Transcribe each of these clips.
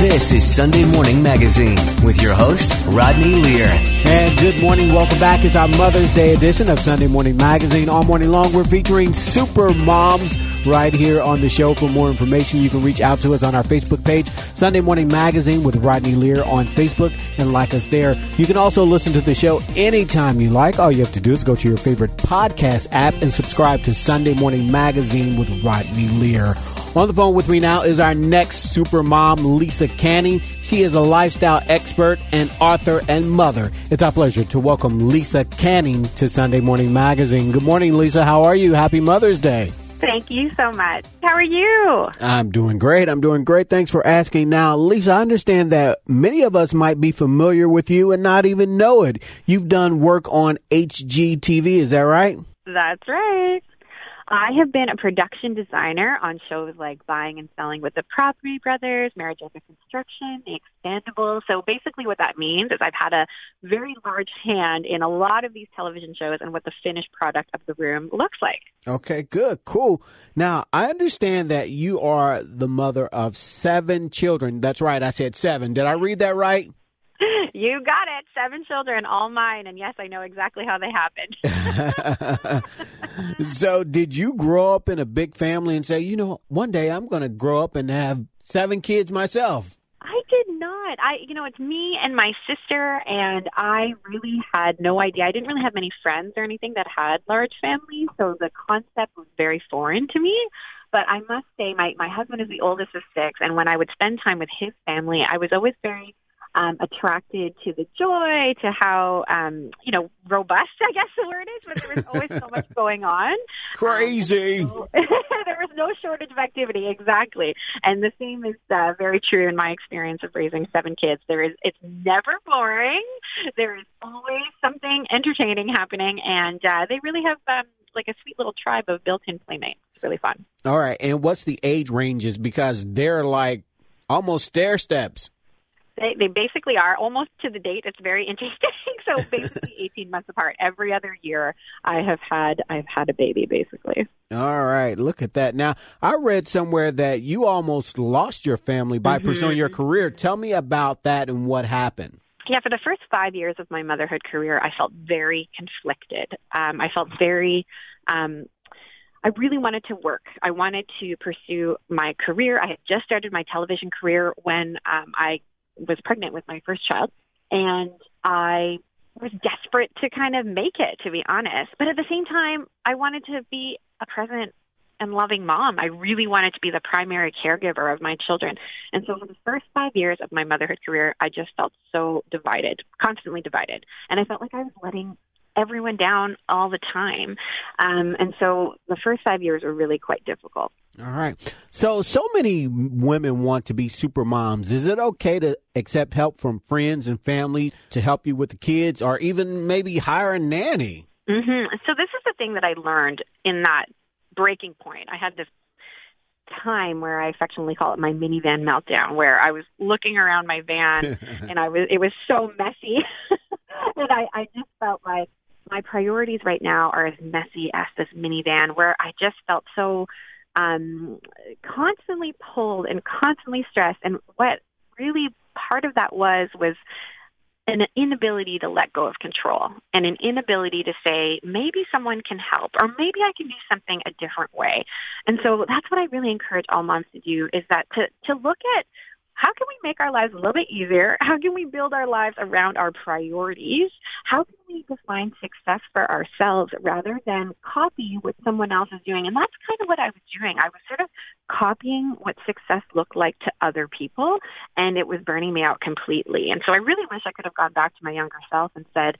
This is Sunday Morning Magazine with your host, Rodney Lear. And good morning. Welcome back. It's our Mother's Day edition of Sunday Morning Magazine. All morning long, we're featuring super moms right here on the show. For more information, you can reach out to us on our Facebook page, Sunday Morning Magazine with Rodney Lear on Facebook, and like us there. You can also listen to the show anytime you like. All you have to do is go to your favorite podcast app and subscribe to Sunday Morning Magazine with Rodney Lear. On the phone with me now is our next super mom, Lisa Canning. She is a lifestyle expert and author and mother. It's our pleasure to welcome Lisa Canning to Sunday Morning Magazine. Good morning, Lisa. How are you? Happy Mother's Day. Thank you so much. How are you? I'm doing great. I'm doing great. Thanks for asking. Now, Lisa, I understand that many of us might be familiar with you and not even know it. You've done work on HGTV, is that right? That's right. I have been a production designer on shows like Buying and Selling with the Property Brothers, Marriage Under Construction, The Expandables. So basically, what that means is I've had a very large hand in a lot of these television shows and what the finished product of the room looks like. Okay, good, cool. Now, I understand that you are the mother of seven children. That's right, I said seven. Did I read that right? You got it. Seven children, all mine. And yes, I know exactly how they happened. so, did you grow up in a big family and say, you know, one day I'm going to grow up and have seven kids myself? I did not. I, you know, it's me and my sister, and I really had no idea. I didn't really have many friends or anything that had large families, so the concept was very foreign to me. But I must say, my my husband is the oldest of six, and when I would spend time with his family, I was always very um, attracted to the joy, to how um, you know robust, I guess the word is. But there was always so much going on. Crazy. Um, so there was no shortage of activity, exactly. And the same is uh, very true in my experience of raising seven kids. There is, it's never boring. There is always something entertaining happening, and uh, they really have. Um, like a sweet little tribe of built-in playmates. It's really fun. All right, and what's the age ranges? Because they're like almost stair steps. They, they basically are almost to the date. It's very interesting. so basically, eighteen months apart. Every other year, I have had I've had a baby. Basically. All right, look at that. Now, I read somewhere that you almost lost your family by mm-hmm. pursuing your career. Tell me about that and what happened. Yeah, for the first five years of my motherhood career, I felt very conflicted. Um, I felt very um, I really wanted to work. I wanted to pursue my career. I had just started my television career when um, I was pregnant with my first child, and I was desperate to kind of make it, to be honest. But at the same time, I wanted to be a present and loving mom. I really wanted to be the primary caregiver of my children. And so for the first five years of my motherhood career, I just felt so divided, constantly divided. And I felt like I was letting everyone down all the time. Um, and so the first five years were really quite difficult. All right. So, so many women want to be super moms. Is it okay to accept help from friends and family to help you with the kids or even maybe hire a nanny? Mm-hmm. So, this is the thing that I learned in that breaking point. I had this time where I affectionately call it my minivan meltdown, where I was looking around my van and I was it was so messy, and I I just felt like my priorities right now are as messy as this minivan, where I just felt so um, constantly pulled and constantly stressed. And what really part of that was was an inability to let go of control and an inability to say maybe someone can help or maybe I can do something a different way. And so that's what I really encourage all moms to do is that to to look at how can we make our lives a little bit easier? How can we build our lives around our priorities? How can we define success for ourselves rather than copy what someone else is doing? And that's kind of what I was doing. I was sort of copying what success looked like to other people, and it was burning me out completely. And so I really wish I could have gone back to my younger self and said,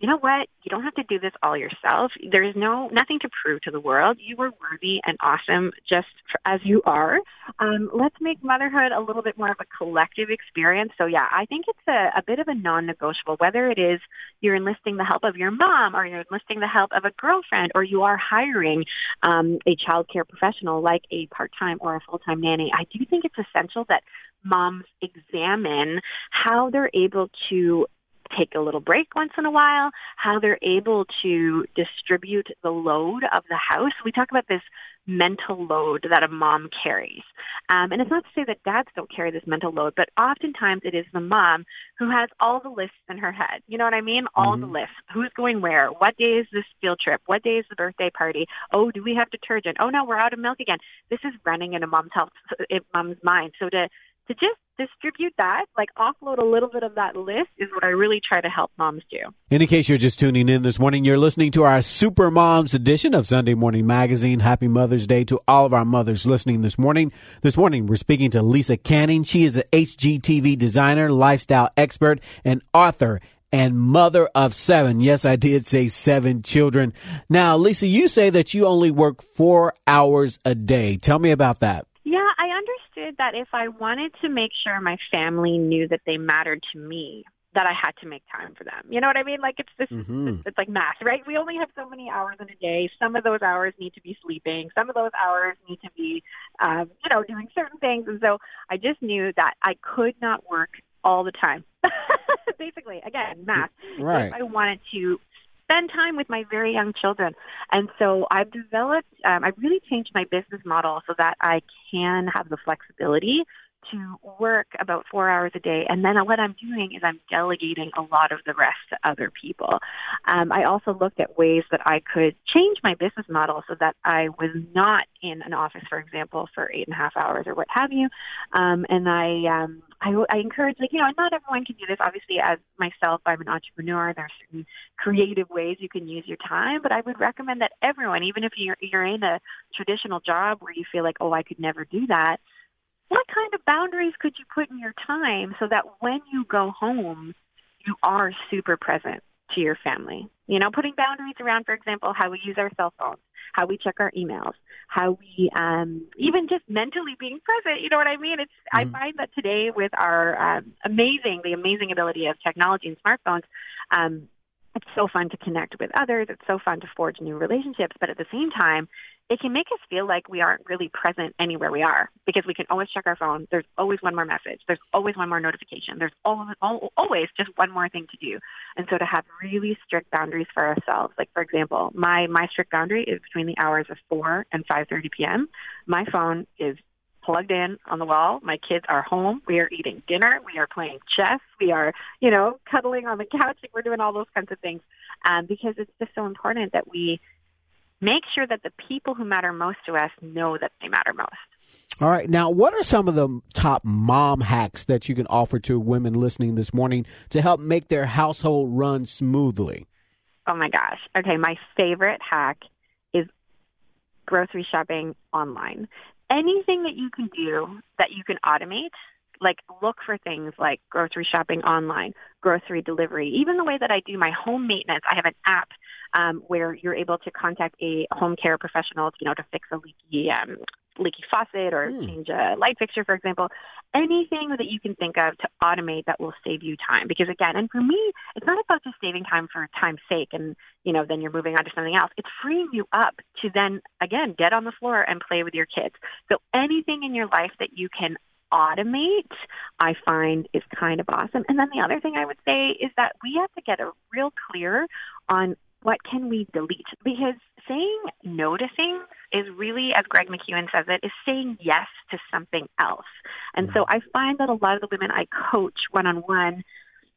you know what? You don't have to do this all yourself. There is no nothing to prove to the world. You are worthy and awesome just for, as you are. Um, let's make motherhood a little bit more of a collective experience. So yeah, I think it's a, a bit of a non-negotiable. Whether it is you're enlisting the help of your mom, or you're enlisting the help of a girlfriend, or you are hiring um, a child care professional like a part-time or a full-time nanny. I do think it's essential that moms examine how they're able to take a little break once in a while, how they're able to distribute the load of the house. We talk about this mental load that a mom carries. Um, and it's not to say that dads don't carry this mental load, but oftentimes it is the mom who has all the lists in her head. You know what I mean? All mm-hmm. the lists. Who's going where? What day is this field trip? What day is the birthday party? Oh, do we have detergent? Oh no, we're out of milk again. This is running in a mom's health, in mom's mind. So to to just distribute that, like offload a little bit of that list is what I really try to help moms do. In case you're just tuning in this morning, you're listening to our Super Moms edition of Sunday Morning Magazine. Happy Mother's Day to all of our mothers listening this morning. This morning, we're speaking to Lisa Canning. She is an HGTV designer, lifestyle expert, and author and mother of seven. Yes, I did say seven children. Now, Lisa, you say that you only work four hours a day. Tell me about that. Yeah, I understood that if I wanted to make sure my family knew that they mattered to me, that I had to make time for them. You know what I mean? Like it's this, mm-hmm. it's, it's like math, right? We only have so many hours in a day. Some of those hours need to be sleeping. Some of those hours need to be, um, you know, doing certain things. And so I just knew that I could not work all the time. Basically, again, math. Right. If I wanted to spend time with my very young children. And so I've developed, um, I've really changed my business model so that I can have the flexibility to work about four hours a day. And then what I'm doing is I'm delegating a lot of the rest to other people. Um, I also looked at ways that I could change my business model so that I was not in an office, for example, for eight and a half hours or what have you. Um, and I, um, I, I encourage, like, you know, not everyone can do this. Obviously, as myself, I'm an entrepreneur. There are certain creative ways you can use your time, but I would recommend that everyone, even if you're, you're in a traditional job where you feel like, oh, I could never do that, what kind of boundaries could you put in your time so that when you go home, you are super present to your family? You know, putting boundaries around, for example, how we use our cell phones, how we check our emails, how we um, even just mentally being present. You know what I mean? It's mm-hmm. I find that today with our um, amazing, the amazing ability of technology and smartphones. Um, it's so fun to connect with others. It's so fun to forge new relationships. But at the same time, it can make us feel like we aren't really present anywhere we are because we can always check our phone. There's always one more message. There's always one more notification. There's always, always just one more thing to do. And so to have really strict boundaries for ourselves, like for example, my, my strict boundary is between the hours of 4 and 5.30 p.m. My phone is plugged in on the wall. My kids are home. We are eating dinner. We are playing chess. We are, you know, cuddling on the couch. We're doing all those kinds of things um, because it's just so important that we make sure that the people who matter most to us know that they matter most. All right. Now, what are some of the top mom hacks that you can offer to women listening this morning to help make their household run smoothly? Oh my gosh. Okay. My favorite hack is grocery shopping online. Anything that you can do that you can automate like look for things like grocery shopping online, grocery delivery, even the way that I do my home maintenance. I have an app um, where you're able to contact a home care professional, you know, to fix a leaky um, leaky faucet or mm. change a light fixture, for example. Anything that you can think of to automate that will save you time. Because again, and for me, it's not about just saving time for time's sake and, you know, then you're moving on to something else. It's freeing you up to then, again, get on the floor and play with your kids. So anything in your life that you can automate, I find is kind of awesome. And then the other thing I would say is that we have to get a real clear on what can we delete because saying no to things is really as greg mckeown says it is saying yes to something else and so i find that a lot of the women i coach one on one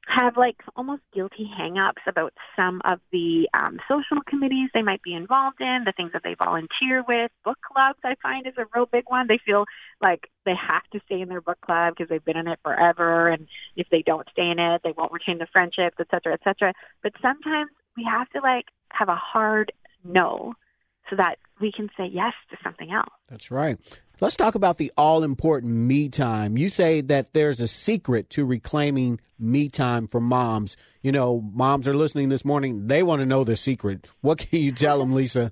have like almost guilty hangups about some of the um, social committees they might be involved in, the things that they volunteer with. Book clubs, I find, is a real big one. They feel like they have to stay in their book club because they've been in it forever, and if they don't stay in it, they won't retain the friendships, et cetera, et cetera. But sometimes we have to like have a hard no so that we can say yes to something else. That's right. Let's talk about the all important me time. You say that there's a secret to reclaiming me time for moms. You know, moms are listening this morning. They want to know the secret. What can you tell them, Lisa?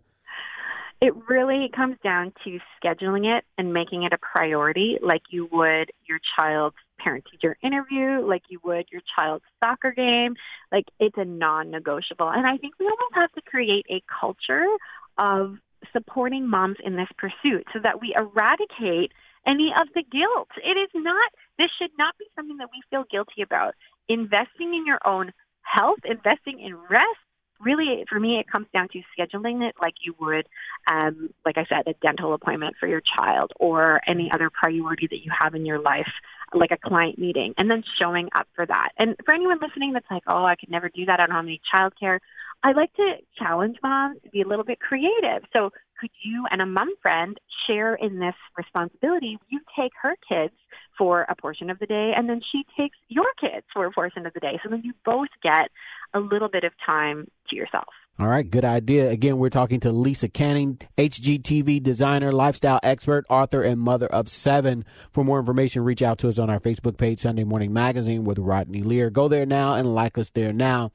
It really comes down to scheduling it and making it a priority like you would your child's parent teacher interview, like you would your child's soccer game. Like it's a non negotiable. And I think we almost have to create a culture of supporting moms in this pursuit so that we eradicate any of the guilt. It is not, this should not be something that we feel guilty about. Investing in your own health, investing in rest, really for me it comes down to scheduling it like you would um like i said a dental appointment for your child or any other priority that you have in your life like a client meeting and then showing up for that. And for anyone listening that's like oh i could never do that. I don't have any childcare i like to challenge moms to be a little bit creative. So could you and a mom friend share in this responsibility? You take her kids for a portion of the day and then she takes your kids for a portion of the day. So then you both get a little bit of time to yourself. All right, good idea. Again, we're talking to Lisa Canning, HGTV designer, lifestyle expert, author, and mother of seven. For more information, reach out to us on our Facebook page, Sunday Morning Magazine with Rodney Lear. Go there now and like us there now.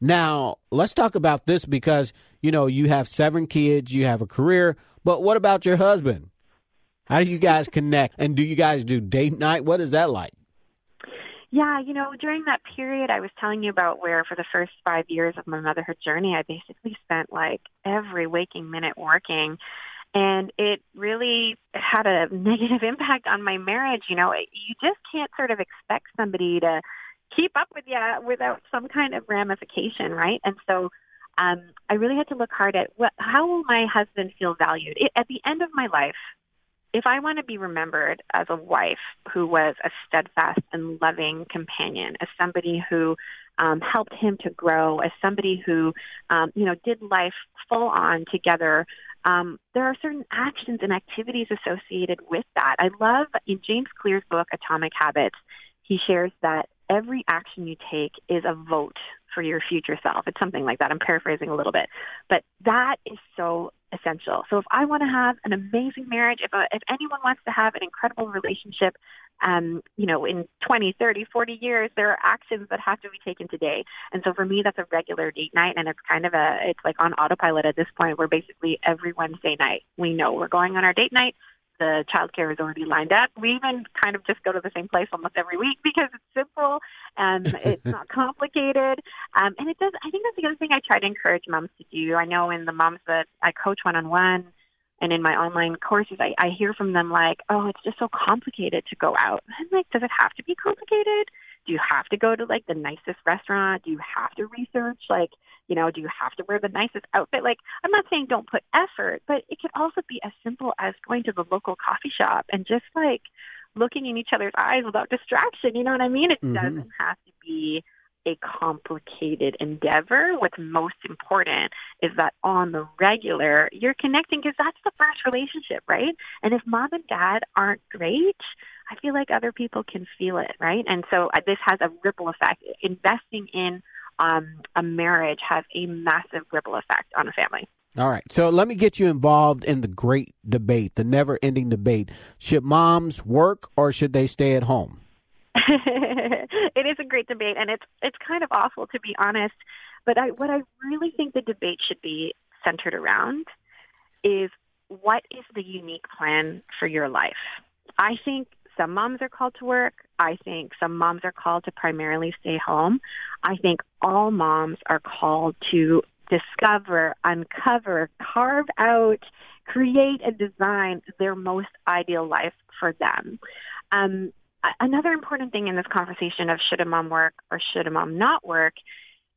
Now, let's talk about this because, you know, you have seven kids, you have a career, but what about your husband? How do you guys connect? And do you guys do date night? What is that like? Yeah, you know, during that period I was telling you about where for the first five years of my motherhood journey, I basically spent like every waking minute working. And it really had a negative impact on my marriage. You know, you just can't sort of expect somebody to keep up with you without some kind of ramification, right? And so um, I really had to look hard at what, how will my husband feel valued? It, at the end of my life, if I want to be remembered as a wife who was a steadfast and loving companion, as somebody who um, helped him to grow, as somebody who, um, you know, did life full on together, um, there are certain actions and activities associated with that. I love in James Clear's book, Atomic Habits, he shares that every action you take is a vote for your future self. It's something like that. I'm paraphrasing a little bit. But that is so essential. So if I want to have an amazing marriage, if, a, uh, if anyone wants to have an incredible relationship, um, you know, in 20, 30, 40 years, there are actions that have to be taken today. And so for me, that's a regular date night. And it's kind of a, it's like on autopilot at this point where basically every Wednesday night, we know we're going on our date night the childcare is already lined up. We even kind of just go to the same place almost every week because it's simple and it's not complicated. Um, and it does. I think that's the other thing I try to encourage moms to do. I know in the moms that I coach one on one and in my online courses, I, I hear from them like, "Oh, it's just so complicated to go out." I'm like, "Does it have to be complicated? Do you have to go to like the nicest restaurant? Do you have to research like?" you know, do you have to wear the nicest outfit? Like, I'm not saying don't put effort, but it could also be as simple as going to the local coffee shop and just like looking in each other's eyes without distraction. You know what I mean? It mm-hmm. doesn't have to be a complicated endeavor. What's most important is that on the regular, you're connecting because that's the first relationship, right? And if mom and dad aren't great, I feel like other people can feel it, right? And so uh, this has a ripple effect. Investing in um, a marriage has a massive ripple effect on a family. All right. So let me get you involved in the great debate, the never ending debate. Should moms work or should they stay at home? it is a great debate and it's it's kind of awful to be honest, but I what I really think the debate should be centered around is what is the unique plan for your life? I think some moms are called to work. I think some moms are called to primarily stay home. I think all moms are called to discover, uncover, carve out, create, and design their most ideal life for them. Um, another important thing in this conversation of should a mom work or should a mom not work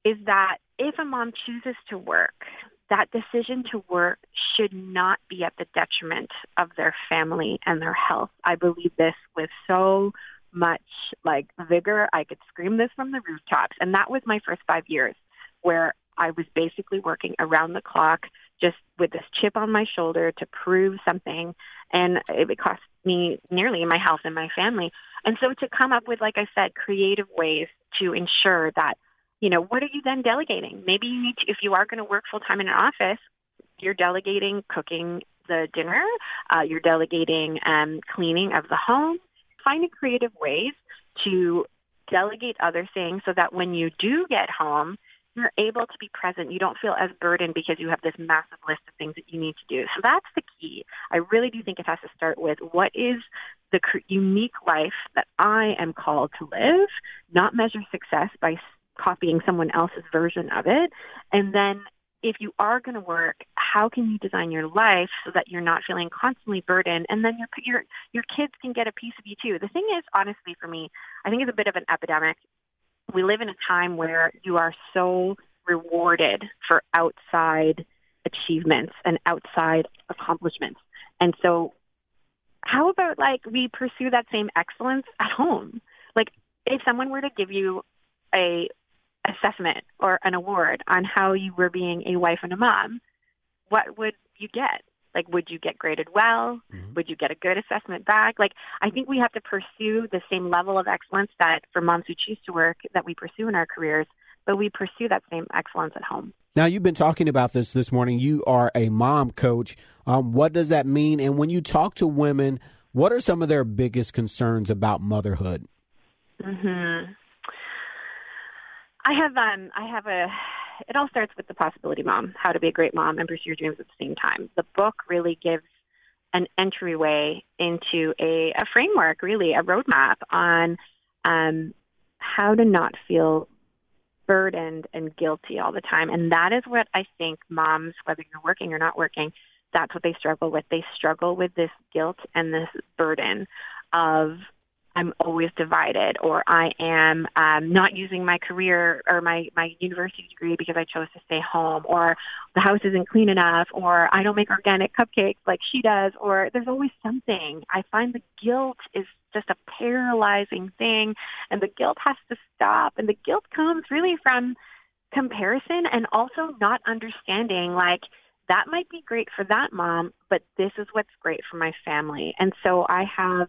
is that if a mom chooses to work, that decision to work should not be at the detriment of their family and their health. I believe this with so much like vigor. I could scream this from the rooftops. And that was my first five years where I was basically working around the clock just with this chip on my shoulder to prove something. And it cost me nearly my health and my family. And so to come up with, like I said, creative ways to ensure that you know, what are you then delegating? Maybe you need to, if you are going to work full time in an office, you're delegating cooking the dinner, uh, you're delegating um, cleaning of the home, finding creative ways to delegate other things so that when you do get home, you're able to be present. You don't feel as burdened because you have this massive list of things that you need to do. So that's the key. I really do think it has to start with what is the unique life that I am called to live, not measure success by copying someone else's version of it. And then if you are going to work, how can you design your life so that you're not feeling constantly burdened, and then your your your kids can get a piece of you too. The thing is, honestly, for me, I think it's a bit of an epidemic we live in a time where you are so rewarded for outside achievements and outside accomplishments. And so how about like we pursue that same excellence at home? Like if someone were to give you a assessment or an award on how you were being a wife and a mom, what would you get? Like, would you get graded well? Mm-hmm. Would you get a good assessment back? Like, I think we have to pursue the same level of excellence that for moms who choose to work that we pursue in our careers, but we pursue that same excellence at home. Now, you've been talking about this this morning. You are a mom coach. Um, what does that mean? And when you talk to women, what are some of their biggest concerns about motherhood? Hmm. I have um. I have a. It all starts with the possibility mom, how to be a great mom and pursue your dreams at the same time. The book really gives an entryway into a, a framework, really a roadmap on um, how to not feel burdened and guilty all the time. And that is what I think moms, whether you're working or not working, that's what they struggle with. They struggle with this guilt and this burden of I'm always divided, or I am um, not using my career or my my university degree because I chose to stay home, or the house isn't clean enough, or I don't make organic cupcakes like she does, or there's always something. I find the guilt is just a paralyzing thing, and the guilt has to stop. And the guilt comes really from comparison and also not understanding like that might be great for that mom, but this is what's great for my family. And so I have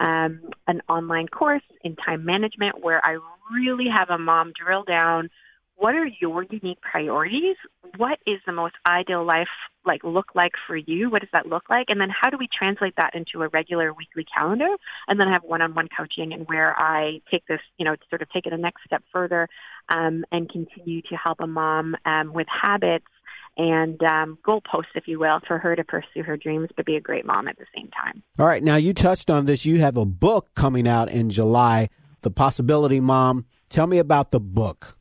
um, an online course in time management where I really have a mom drill down what are your unique priorities? What is the most ideal life like look like for you? What does that look like? And then how do we translate that into a regular weekly calendar? And then I have one-on-one coaching and where I take this, you know, sort of take it a next step further um, and continue to help a mom um, with habits and um, goalposts, if you will, for her to pursue her dreams, but be a great mom at the same time. All right. Now, you touched on this. You have a book coming out in July, The Possibility Mom. Tell me about the book.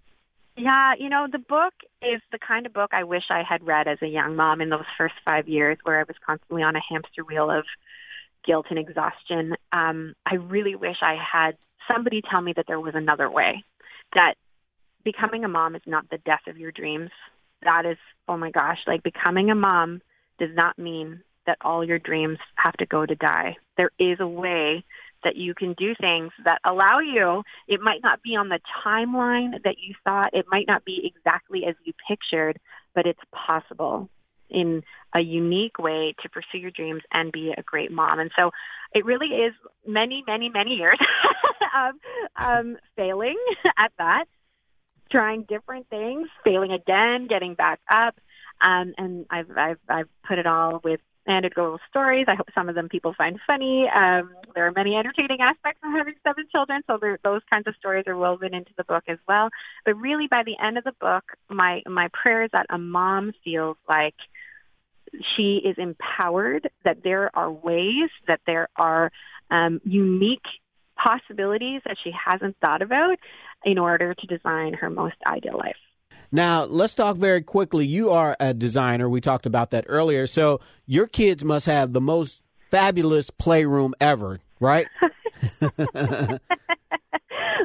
Yeah, you know, the book is the kind of book I wish I had read as a young mom in those first five years where I was constantly on a hamster wheel of guilt and exhaustion. Um, I really wish I had somebody tell me that there was another way, that becoming a mom is not the death of your dreams, that is, oh my gosh, like becoming a mom does not mean that all your dreams have to go to die. There is a way that you can do things that allow you, it might not be on the timeline that you thought, it might not be exactly as you pictured, but it's possible in a unique way to pursue your dreams and be a great mom. And so it really is many, many, many years of um, failing at that trying different things, failing again, getting back up. Um, and I've, I've, I've put it all with anecdotal stories. I hope some of them people find funny. Um, there are many entertaining aspects of having seven children, so there, those kinds of stories are woven into the book as well. But really, by the end of the book, my my prayer is that a mom feels like she is empowered, that there are ways, that there are um, unique possibilities that she hasn't thought about in order to design her most ideal life. Now, let's talk very quickly. You are a designer. We talked about that earlier. So, your kids must have the most fabulous playroom ever, right?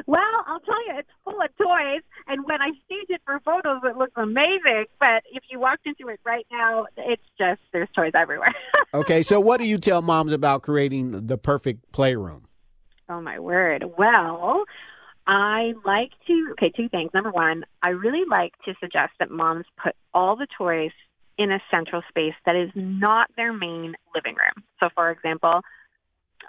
well, I'll tell you, it's full of toys. And when I stage it for photos, it looks amazing. But if you walked into it right now, it's just, there's toys everywhere. okay, so what do you tell moms about creating the perfect playroom? Oh, my word. Well, I like to, okay, two things. Number one, I really like to suggest that moms put all the toys in a central space that is not their main living room. So, for example,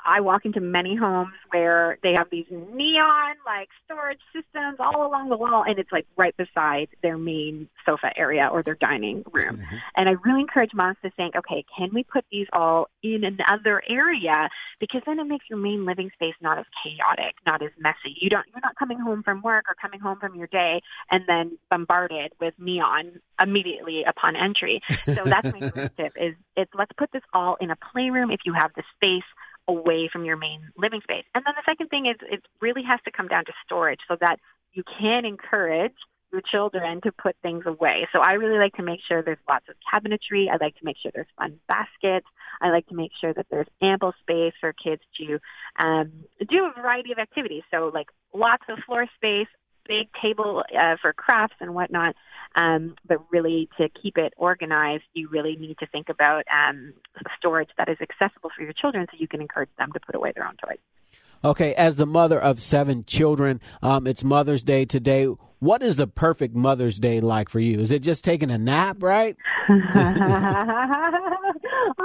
I walk into many homes where they have these neon like storage systems all along the wall and it's like right beside their main sofa area or their dining room. Mm-hmm. And I really encourage moms to think, okay, can we put these all in another area? Because then it makes your main living space not as chaotic, not as messy. You don't you're not coming home from work or coming home from your day and then bombarded with neon immediately upon entry. So that's my first tip is it's let's put this all in a playroom if you have the space away from your main living space. And then the second thing is it really has to come down to storage so that you can encourage your children to put things away. So I really like to make sure there's lots of cabinetry. I like to make sure there's fun baskets. I like to make sure that there's ample space for kids to um, do a variety of activities. So like lots of floor space, big table uh, for crafts and whatnot. Um, but really, to keep it organized, you really need to think about um, storage that is accessible for your children, so you can encourage them to put away their own toys. Okay, as the mother of seven children, um, it's Mother's Day today. What is the perfect Mother's Day like for you? Is it just taking a nap, right? I'll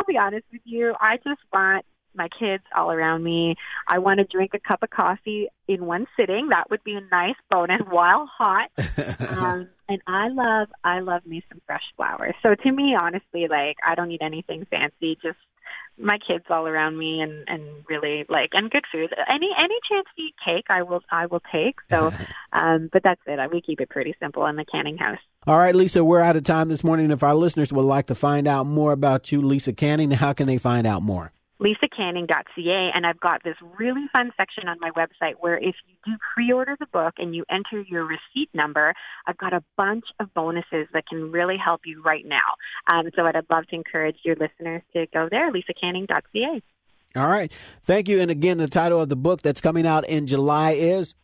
be honest with you. I just want my kids all around me. I want to drink a cup of coffee in one sitting. That would be a nice bonus while hot. um, and I love, I love me some fresh flowers. So to me, honestly, like I don't need anything fancy. Just my kids all around me and and really like and good food any any chance to eat cake i will i will take so um but that's it we keep it pretty simple in the canning house all right lisa we're out of time this morning if our listeners would like to find out more about you lisa canning how can they find out more lisacanning.ca and I've got this really fun section on my website where if you do pre-order the book and you enter your receipt number, I've got a bunch of bonuses that can really help you right now. Um, so I'd love to encourage your listeners to go there, lisacanning.ca. All right. Thank you. And again, the title of the book that's coming out in July is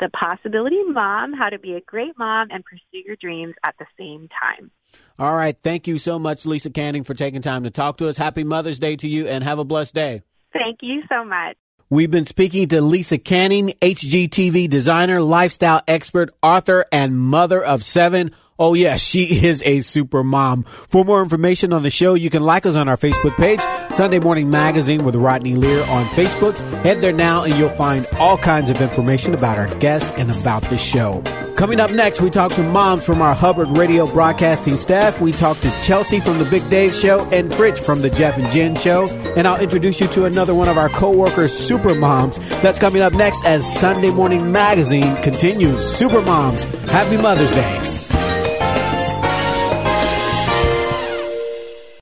The Possibility Mom, How to Be a Great Mom and Pursue Your Dreams at the Same Time. All right. Thank you so much, Lisa Canning, for taking time to talk to us. Happy Mother's Day to you and have a blessed day. Thank you so much. We've been speaking to Lisa Canning, HGTV designer, lifestyle expert, author, and mother of seven. Oh yes, she is a super mom. For more information on the show, you can like us on our Facebook page, Sunday Morning Magazine with Rodney Lear on Facebook. Head there now and you'll find all kinds of information about our guest and about the show. Coming up next, we talk to moms from our Hubbard radio broadcasting staff. We talk to Chelsea from the Big Dave Show and Fritch from the Jeff and Jen Show. And I'll introduce you to another one of our co-workers, Super Moms. That's coming up next as Sunday Morning Magazine continues. Super Moms, happy Mother's Day.